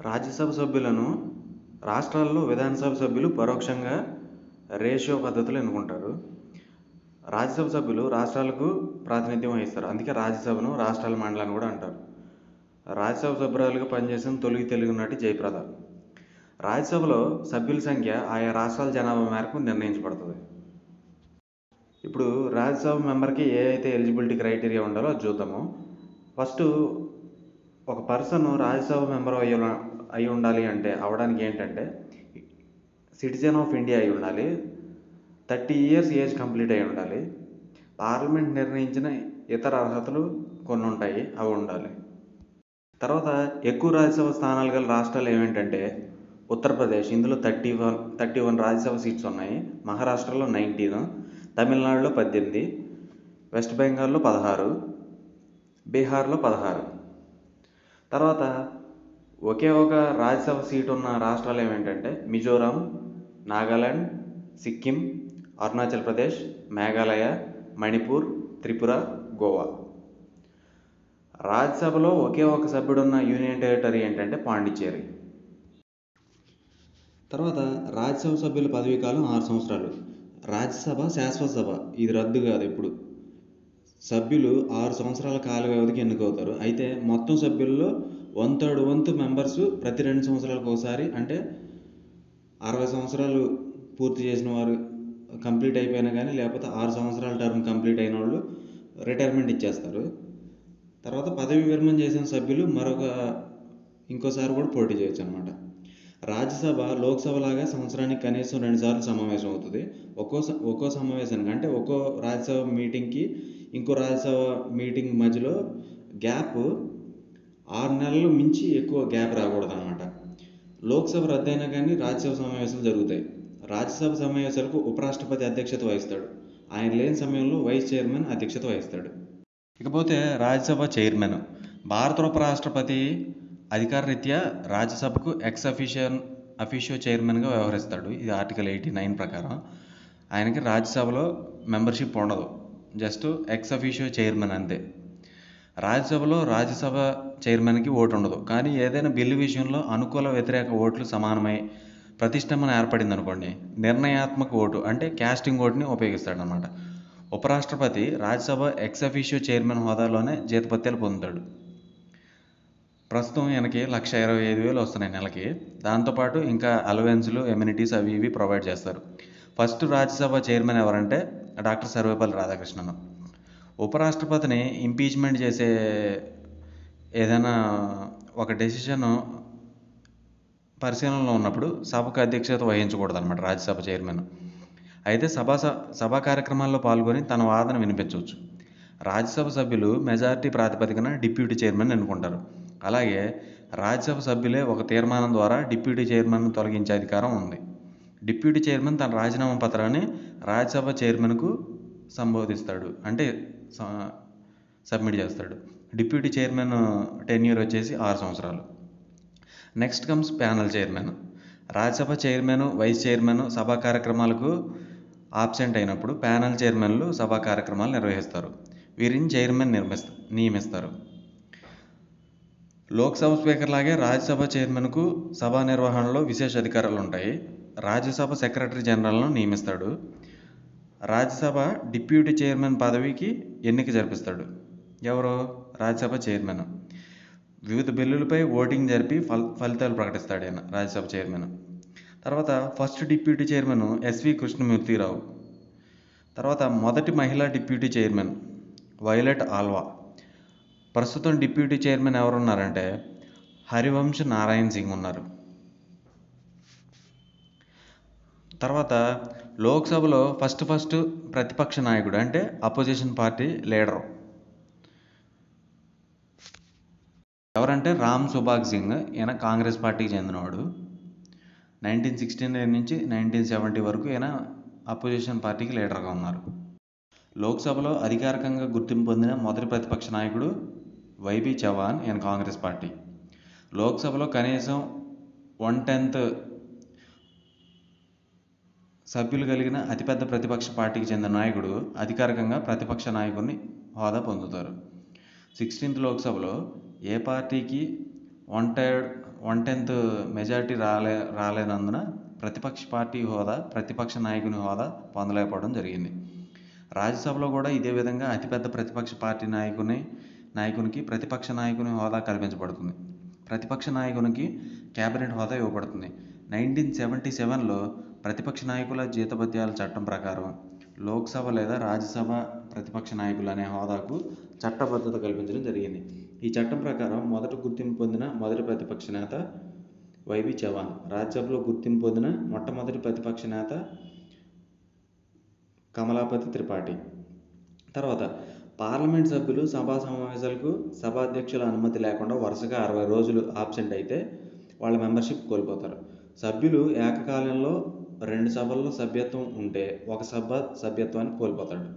రాజ్యసభ సభ్యులను రాష్ట్రాల్లో విధానసభ సభ్యులు పరోక్షంగా రేషియో పద్ధతిలో ఎన్నుకుంటారు. రాజ్యసభ సభ్యులు రాష్ట్రాలకు ప్రాతినిధ్యం వహిస్తారు. అందుకే రాజ్యసభను రాష్ట్రాల మండలాన్ని కూడా అంటారు. రాజ్యసభ సభ్యురాలుగా పనిచేసిన తొలి తెలుగు నటి జయప్రద. రాజ్యసభలో సభ్యుల సంఖ్య ఆయా రాష్ట్రాల జనాభా మేరకు నిర్ణయించబడుతుంది. ఇప్పుడు రాజ్యసభ మెంబర్కి ఏ అయితే ఎలిజిబిలిటీ క్రైటీరియా ఉండాలో అది చూద్దాము. ఫస్ట్ ఒక పర్సన్ రాజ్యసభ మెంబర్ అయ్యి అయి ఉండాలి అంటే అవడానికి ఏంటంటే సిటిజన్ ఆఫ్ ఇండియా అయి ఉండాలి థర్టీ ఇయర్స్ ఏజ్ కంప్లీట్ అయి ఉండాలి పార్లమెంట్ నిర్ణయించిన ఇతర అర్హతలు కొన్ని ఉంటాయి అవి ఉండాలి. తర్వాత ఎక్కువ రాజ్యసభ స్థానాలు గల రాష్ట్రాలు ఏమిటంటే ఉత్తరప్రదేశ్ ఇందులో thirty one thirty one Rajya Sabha seats ఉన్నాయి మహారాష్ట్రలో నైన్టీన్ తమిళనాడులో పద్దెనిమిది వెస్ట్ బెంగాల్లో పదహారు బీహార్లో పదహారు. తర్వాత ఒకే ఒక రాజ్యసభ సీటు ఉన్న రాష్ట్రాలు ఏమేంటంటే మిజోరాం నాగాలాండ్ సిక్కిం అరుణాచల్ ప్రదేశ్ మేఘాలయ మణిపూర్ త్రిపుర గోవా. రాజ్యసభలో ఒకే ఒక సభ్యుడున్న యూనియన్ టెరిటరీ ఏంటంటే పాండిచ్చేరి. తర్వాత రాజ్యసభ సభ్యుల పదవీ కాలం ఆరు సంవత్సరాలు. రాజ్యసభ శాశ్వత సభ. ఇది రద్దు కాదు ఇప్పుడు సభ్యులు ఆరు సంవత్సరాల కాల వ్యవధికి ఎన్నుకవుతారు. అయితే మొత్తం సభ్యుల్లో వన్ థర్డ్ వంతు మెంబర్స్ ప్రతి రెండు సంవత్సరాలకు ఒకసారి అంటే అరవై సంవత్సరాలు పూర్తి చేసిన వారు కంప్లీట్ అయిపోయినా కానీ లేకపోతే ఆరు సంవత్సరాల టర్మ్ కంప్లీట్ అయిన వాళ్ళు రిటైర్మెంట్ ఇచ్చేస్తారు. తర్వాత పదవి విరమణ చేసిన సభ్యులు మరొక ఇంకోసారి కూడా పోటీ చేయొచ్చు అనమాట రాజ్యసభ లోక్సభ లాగా సంవత్సరానికి కనీసం రెండుసార్లు సమావేశం అవుతుంది. ఒక్కో ఒక్కో సమావేశానికి అంటే ఒక్కో రాజ్యసభ మీటింగ్కి ఇంకో రాజ్యసభ మీటింగ్ మధ్యలో గ్యాప్ ఆరు నెలలు మించి ఎక్కువ గ్యాప్ రాకూడదు అనమాట లోక్సభ రద్దయినా కానీ రాజ్యసభ సమావేశాలు జరుగుతాయి. రాజ్యసభ సమావేశాలకు ఉపరాష్ట్రపతి అధ్యక్షత వహిస్తాడు. ఆయన లేని సమయంలో వైస్ చైర్మన్ అధ్యక్షత వహిస్తాడు. ఇకపోతే రాజ్యసభ చైర్మన్. భారత ఉపరాష్ట్రపతి అధికార రీత్యా రాజ్యసభకు ఎక్స్ అఫీషియన్ అఫీషియో చైర్మన్గా వ్యవహరిస్తాడు. ఇది ఆర్టికల్ ఎయిటీ నైన్ ప్రకారం. ఆయనకి రాజ్యసభలో మెంబర్షిప్ ఉండదు. జస్ట్ ఎక్స్ అఫీషియో చైర్మన్ అంతే. రాజ్యసభలో రాజ్యసభ చైర్మన్కి ఓటు ఉండదు కానీ ఏదైనా బిల్లు విషయంలో అనుకూల వ్యతిరేక ఓట్లు సమానమై ప్రతిష్టంభన ఏర్పడింది అనుకోండి నిర్ణయాత్మక ఓటు అంటే క్యాస్టింగ్ ఓటుని ఉపయోగిస్తాడనమాట. ఉపరాష్ట్రపతి రాజ్యసభ ఎక్స్ అఫీషియో చైర్మన్ హోదాలోనే జీతపత్యాలు పొందుతాడు. ప్రస్తుతం ఈయనకి లక్ష ఇరవై ఐదు వేలు వస్తున్నాయి నెలకి. దాంతోపాటు ఇంకా అలవెన్స్లు ఎమ్యూనిటీస్ అవి ఇవి ప్రొవైడ్ చేస్తారు. ఫస్ట్ రాజ్యసభ చైర్మన్ ఎవరంటే డాక్టర్ సర్వేపల్లి రాధాకృష్ణన్. ఉపరాష్ట్రపతిని ఇంపీచ్మెంట్ చేసే ఏదైనా ఒక డెసిషన్ పరిశీలనలో ఉన్నప్పుడు సభకు అధ్యక్షత వహించకూడదు అనమాట రాజ్యసభ చైర్మన్. అయితే సభా సభా కార్యక్రమాల్లో పాల్గొని తన వాదన వినిపించవచ్చు. రాజ్యసభ సభ్యులు మెజారిటీ ప్రాతిపదికన డిప్యూటీ చైర్మన్ ఎన్నుకుంటారు. అలాగే రాజ్యసభ సభ్యులే ఒక తీర్మానం ద్వారా డిప్యూటీ చైర్మన్ను తొలగించే అధికారం ఉంది. డిప్యూటీ చైర్మన్ తన రాజీనామా పత్రాన్ని రాజ్యసభ చైర్మన్కు సంబోధిస్తాడు. అంటే సబ్మిట్ చేస్తాడు. డిప్యూటీ చైర్మన్ టెన్యూర్ వచ్చేసి ఆరు సంవత్సరాలు. Next comes panel chairman. Rajya Sabha chairman vice chairman సభా కార్యక్రమాలకు ఆబ్సెంట్ అయినప్పుడు ప్యానల్ చైర్మన్లు సభా కార్యక్రమాలు నిర్వహిస్తారు. వీరిని చైర్మన్ నిర్మిస్త నియమిస్తారు. లోక్సభ స్పీకర్ లాగే రాజ్యసభ చైర్మన్కు సభా నిర్వహణలో విశేష అధికారాలు ఉంటాయి రాజ్యసభ సెక్రటరీ జనరల్ను నియమిస్తాడు. రాజ్యసభ డిప్యూటీ చైర్మన్ పదవికి ఎన్నిక జరిపిస్తాడు. ఎవరు? రాజ్యసభ చైర్మన్. వివిధ బిల్లులపై ఓటింగ్ జరిపి ఫల్ ఫలితాలు ప్రకటిస్తాడు ఆయన రాజ్యసభ చైర్మన్. తర్వాత first deputy chairman S V Krishnamurthy Rao. తర్వాత మొదటి మహిళా డిప్యూటీ చైర్మన్ వైలెట్ ఆల్వా. ప్రస్తుతం డిప్యూటీ చైర్మన్ ఎవరున్నారంటే హరివంశ్ నారాయణ్ సింగ్ ఉన్నారు. తర్వాత లోక్సభలో ఫస్ట్ ఫస్ట్ ప్రతిపక్ష నాయకుడు అంటే అపోజిషన్ పార్టీ లీడరు. ఎవరంటే రామ్ సుభాగ్ సింగ్. ఈయన కాంగ్రెస్ పార్టీకి చెందినవాడు. నైన్టీన్ సిక్స్టీ నైన్ నుంచి నైన్టీన్ సెవెంటీ వరకు ఈయన అపోజిషన్ పార్టీకి లీడర్గా ఉన్నారు. లోక్సభలో అధికారికంగా గుర్తింపు పొందిన మొదటి ప్రతిపక్ష నాయకుడు వైబీ చవాన్ ఈయన కాంగ్రెస్ పార్టీ. లోక్సభలో కనీసం వన్ టెన్త్ సభ్యులు కలిగిన అతిపెద్ద ప్రతిపక్ష పార్టీకి చెందిన నాయకుడు అధికారికంగా ప్రతిపక్ష నాయకుడిని హోదా పొందుతారు. సిక్స్టీన్త్ లోక్సభలో ఏ పార్టీకి one third one tenth majority రాలే రాలేనందున ప్రతిపక్ష పార్టీ హోదా ప్రతిపక్ష నాయకుని హోదా పొందలేకపోవడం జరిగింది. రాజ్యసభలో కూడా ఇదే విధంగా అతిపెద్ద ప్రతిపక్ష పార్టీ నాయకుని నాయకునికి ప్రతిపక్ష నాయకుని హోదా కల్పించబడుతుంది. ప్రతిపక్ష నాయకునికి క్యాబినెట్ హోదా ఇవ్వబడుతుంది. నైన్టీన్ సెవెంటీ సెవెన్లో ప్రతిపక్ష నాయకుల జీతభత్యాల చట్టం ప్రకారం లోక్సభ లేదా రాజ్యసభ ప్రతిపక్ష నాయకులు అనే హోదాకు చట్టబద్ధత కల్పించడం జరిగింది. ఈ చట్టం ప్రకారం మొదట గుర్తింపు పొందిన మొదటి ప్రతిపక్ష నేత వైవి చవాన్ రాజ్యసభలో గుర్తింపు పొందిన మొట్టమొదటి ప్రతిపక్ష నేత కమలాపతి త్రిపాఠి. తర్వాత పార్లమెంట్ సభ్యులు సభా సమావేశాలకు సభాధ్యక్షుల అనుమతి లేకుండా వరుసగా అరవై రోజులు ఆబ్సెంట్ అయితే వాళ్ళ మెంబర్షిప్ కోల్పోతారు. సభ్యులు ఏకకాలంలో రెండు సభల్లో సభ్యత్వం ఉంటే ఒక సభ సభ్యత్వాన్ని కోల్పోతాడు.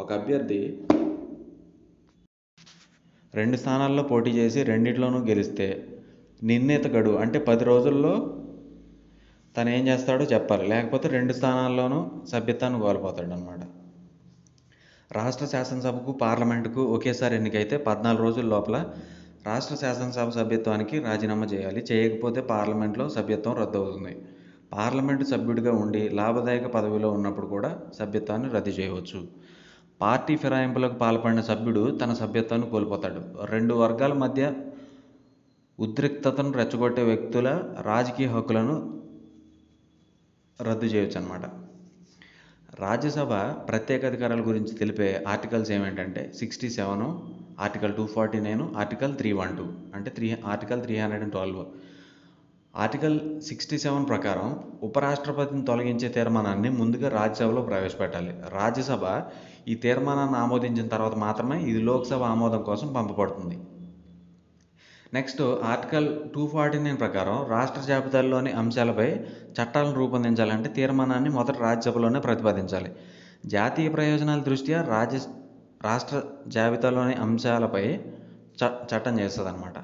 ఒక అభ్యర్థి రెండు స్థానాల్లో పోటీ చేసి రెండిట్లోనూ గెలిస్తే నిర్ణీత గడువు అంటే పది రోజుల్లో తను ఏం చేస్తాడో చెప్పాలి. లేకపోతే రెండు స్థానాల్లోనూ సభ్యత్వాన్ని కోల్పోతాడు అనమాట రాష్ట్ర శాసనసభకు పార్లమెంటుకు ఒకేసారి ఎన్నికైతే పద్నాలుగు రోజుల లోపల రాష్ట్ర శాసనసభ సభ్యత్వానికి రాజీనామా చేయాలి. చేయకపోతే పార్లమెంట్లో సభ్యత్వం రద్దు అవుతుంది పార్లమెంటు సభ్యుడిగా ఉండి లాభదాయక పదవిలో ఉన్నప్పుడు కూడా సభ్యత్వాన్ని రద్దు చేయవచ్చు. పార్టీ ఫిరాయింపులకు పాల్పడిన సభ్యుడు తన సభ్యత్వాన్ని కోల్పోతాడు. రెండు వర్గాల మధ్య ఉద్రిక్తతను రెచ్చగొట్టే వ్యక్తుల రాజకీయ హక్కులను రద్దు చేయొచ్చు అనమాట రాజ్యసభ ప్రత్యేక అధికారాల గురించి తెలిపే articles ఏమేంటంటే sixty seven article two forty nine article three one two అంటే three article three hundred and twelve. Article sixty seven ప్రకారం ఉపరాష్ట్రపతిని తొలగించే తీర్మానాన్ని ముందుగా రాజ్యసభలో ప్రవేశపెట్టాలి. రాజ్యసభ ఈ తీర్మానాన్ని ఆమోదించిన తర్వాత మాత్రమే ఇది లోక్సభ ఆమోదం కోసం పంపబడుతుంది. Next article two forty nine ప్రకారం రాష్ట్ర జాబితాల్లోని అంశాలపై చట్టాలను రూపొందించాలంటే తీర్మానాన్ని మొదట రాజ్యసభలోనే ప్రతిపాదించాలి. జాతీయ ప్రయోజనాల దృష్ట్యా రాజ్య రాష్ట్ర జాబితాలోని అంశాలపై చ చట్టం చేస్తుంది అనమాట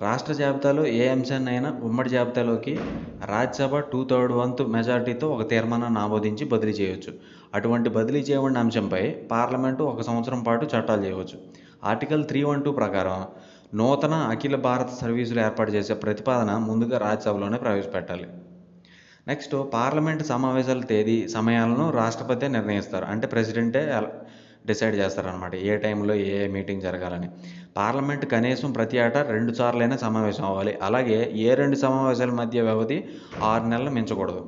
రాష్ట్ర జాబితాలో ఏ అంశాన్నైనా ఉమ్మడి జాబితాలోకి రాజ్యసభ టూ థర్డ్ వంతు మెజార్టీతో ఒక తీర్మానాన్ని ఆమోదించి బదిలీ చేయవచ్చు అటువంటి బదిలీ చేయబడిన అంశంపై పార్లమెంటు ఒక సంవత్సరం పాటు చట్టాలు చేయవచ్చు. ఆర్టికల్ త్రీ వన్ టూ ప్రకారం నూతన అఖిల భారత సర్వీసులు ఏర్పాటు చేసే ప్రతిపాదన ముందుగా రాజ్యసభలోనే ప్రవేశపెట్టాలి. నెక్స్ట్ పార్లమెంట్ సమావేశాల తేదీ సమయాలను రాష్ట్రపతి నిర్ణయిస్తారు. అంటే ప్రెసిడెంటే డిసైడ్ చేస్తారనమాట ఏ టైంలో ఏ మీటింగ్ జరగాలని. పార్లమెంట్ కనీసం ప్రతి ఆట రెండు సార్లైనా సమావేశం అవ్వాలి. అలాగే ఏ రెండు సమావేశాల మధ్య వ్యవధి ఆరు నెలలు మించకూడదు.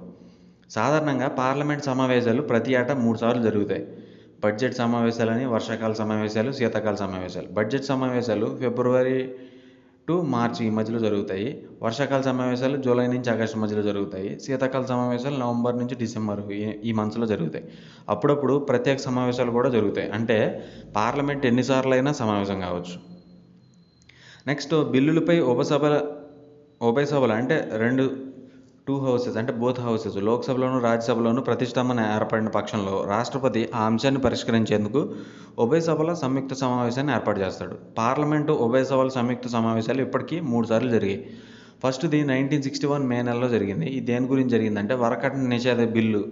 సాధారణంగా పార్లమెంట్ సమావేశాలు ప్రతి ఏటా మూడు సార్లు జరుగుతాయి. బడ్జెట్ సమావేశాలని వర్షాకాల సమావేశాలు శీతాకాల సమావేశాలు. బడ్జెట్ సమావేశాలు ఫిబ్రవరి టు మార్చి ఈ మధ్యలో జరుగుతాయి. వర్షాకాల సమావేశాలు జూలై నుంచి ఆగస్టు మధ్యలో జరుగుతాయి. శీతాకాల సమావేశాలు నవంబర్ నుంచి డిసెంబర్ ఈ- ఈ మంత్స్లో జరుగుతాయి. అప్పుడప్పుడు ప్రత్యేక సమావేశాలు కూడా జరుగుతాయి. అంటే పార్లమెంట్ ఎన్నిసార్లు అయినా సమావేశం కావచ్చు. నెక్స్ట్ బిల్లులపై ఉపసభల ఉభయ సభలు అంటే రెండు టూ హౌసెస్ అంటే బోత్ హౌసెస్ లోక్సభలోను రాజ్యసభలోను ప్రతిష్టంభన ఏర్పడిన పక్షంలో రాష్ట్రపతి ఆ అంశాన్ని పరిష్కరించేందుకు ఉభయ సభల సంయుక్త సమావేశాన్ని ఏర్పాటు చేస్తాడు. పార్లమెంటు ఉభయ సభల సంయుక్త సమావేశాలు ఇప్పటికీ మూడు సార్లు జరిగాయి. ఫస్ట్ది నైన్టీన్ సిక్స్టీ వన్ మే నెలలో జరిగింది. ఇది దేని గురించి జరిగిందంటే వరకట్న నిషేధ bill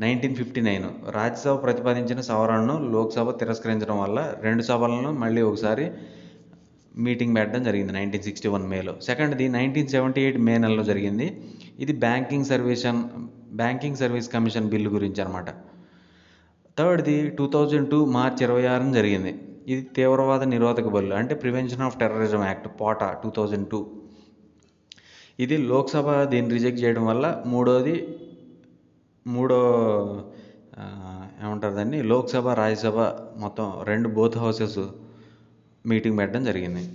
nineteen fifty nine Rajya Sabha ప్రతిపాదించిన సవరణను లోక్సభ తిరస్కరించడం వల్ల రెండు సభలను మళ్ళీ ఒకసారి మీటింగ్ పెట్టడం జరిగింది నైన్టీన్ సిక్స్టీ వన్ మేలో సెకండ్ది నైన్టీన్ సెవెంటీ ఎయిట్ మే నెలలో జరిగింది. ఇది బ్యాంకింగ్ సర్వీషన్ బ్యాంకింగ్ సర్వీస్ కమిషన్ బిల్లు గురించి అనమాట థర్డ్ది టూ థౌజండ్ టూ మార్చ్ ఇరవై ఆరున జరిగింది. ఇది తీవ్రవాద నిరోధక బిల్లు అంటే prevention of terrorism act POTA two thousand two ఇది లోక్సభ దీన్ని రిజెక్ట్ చేయడం వల్ల మూడోది మూడో ఏమంటారు దాన్ని? లోక్సభ రాజ్యసభ మొత్తం రెండు బోత్ హౌసెస్ మీటింగ్ పెట్టడం జరిగింది.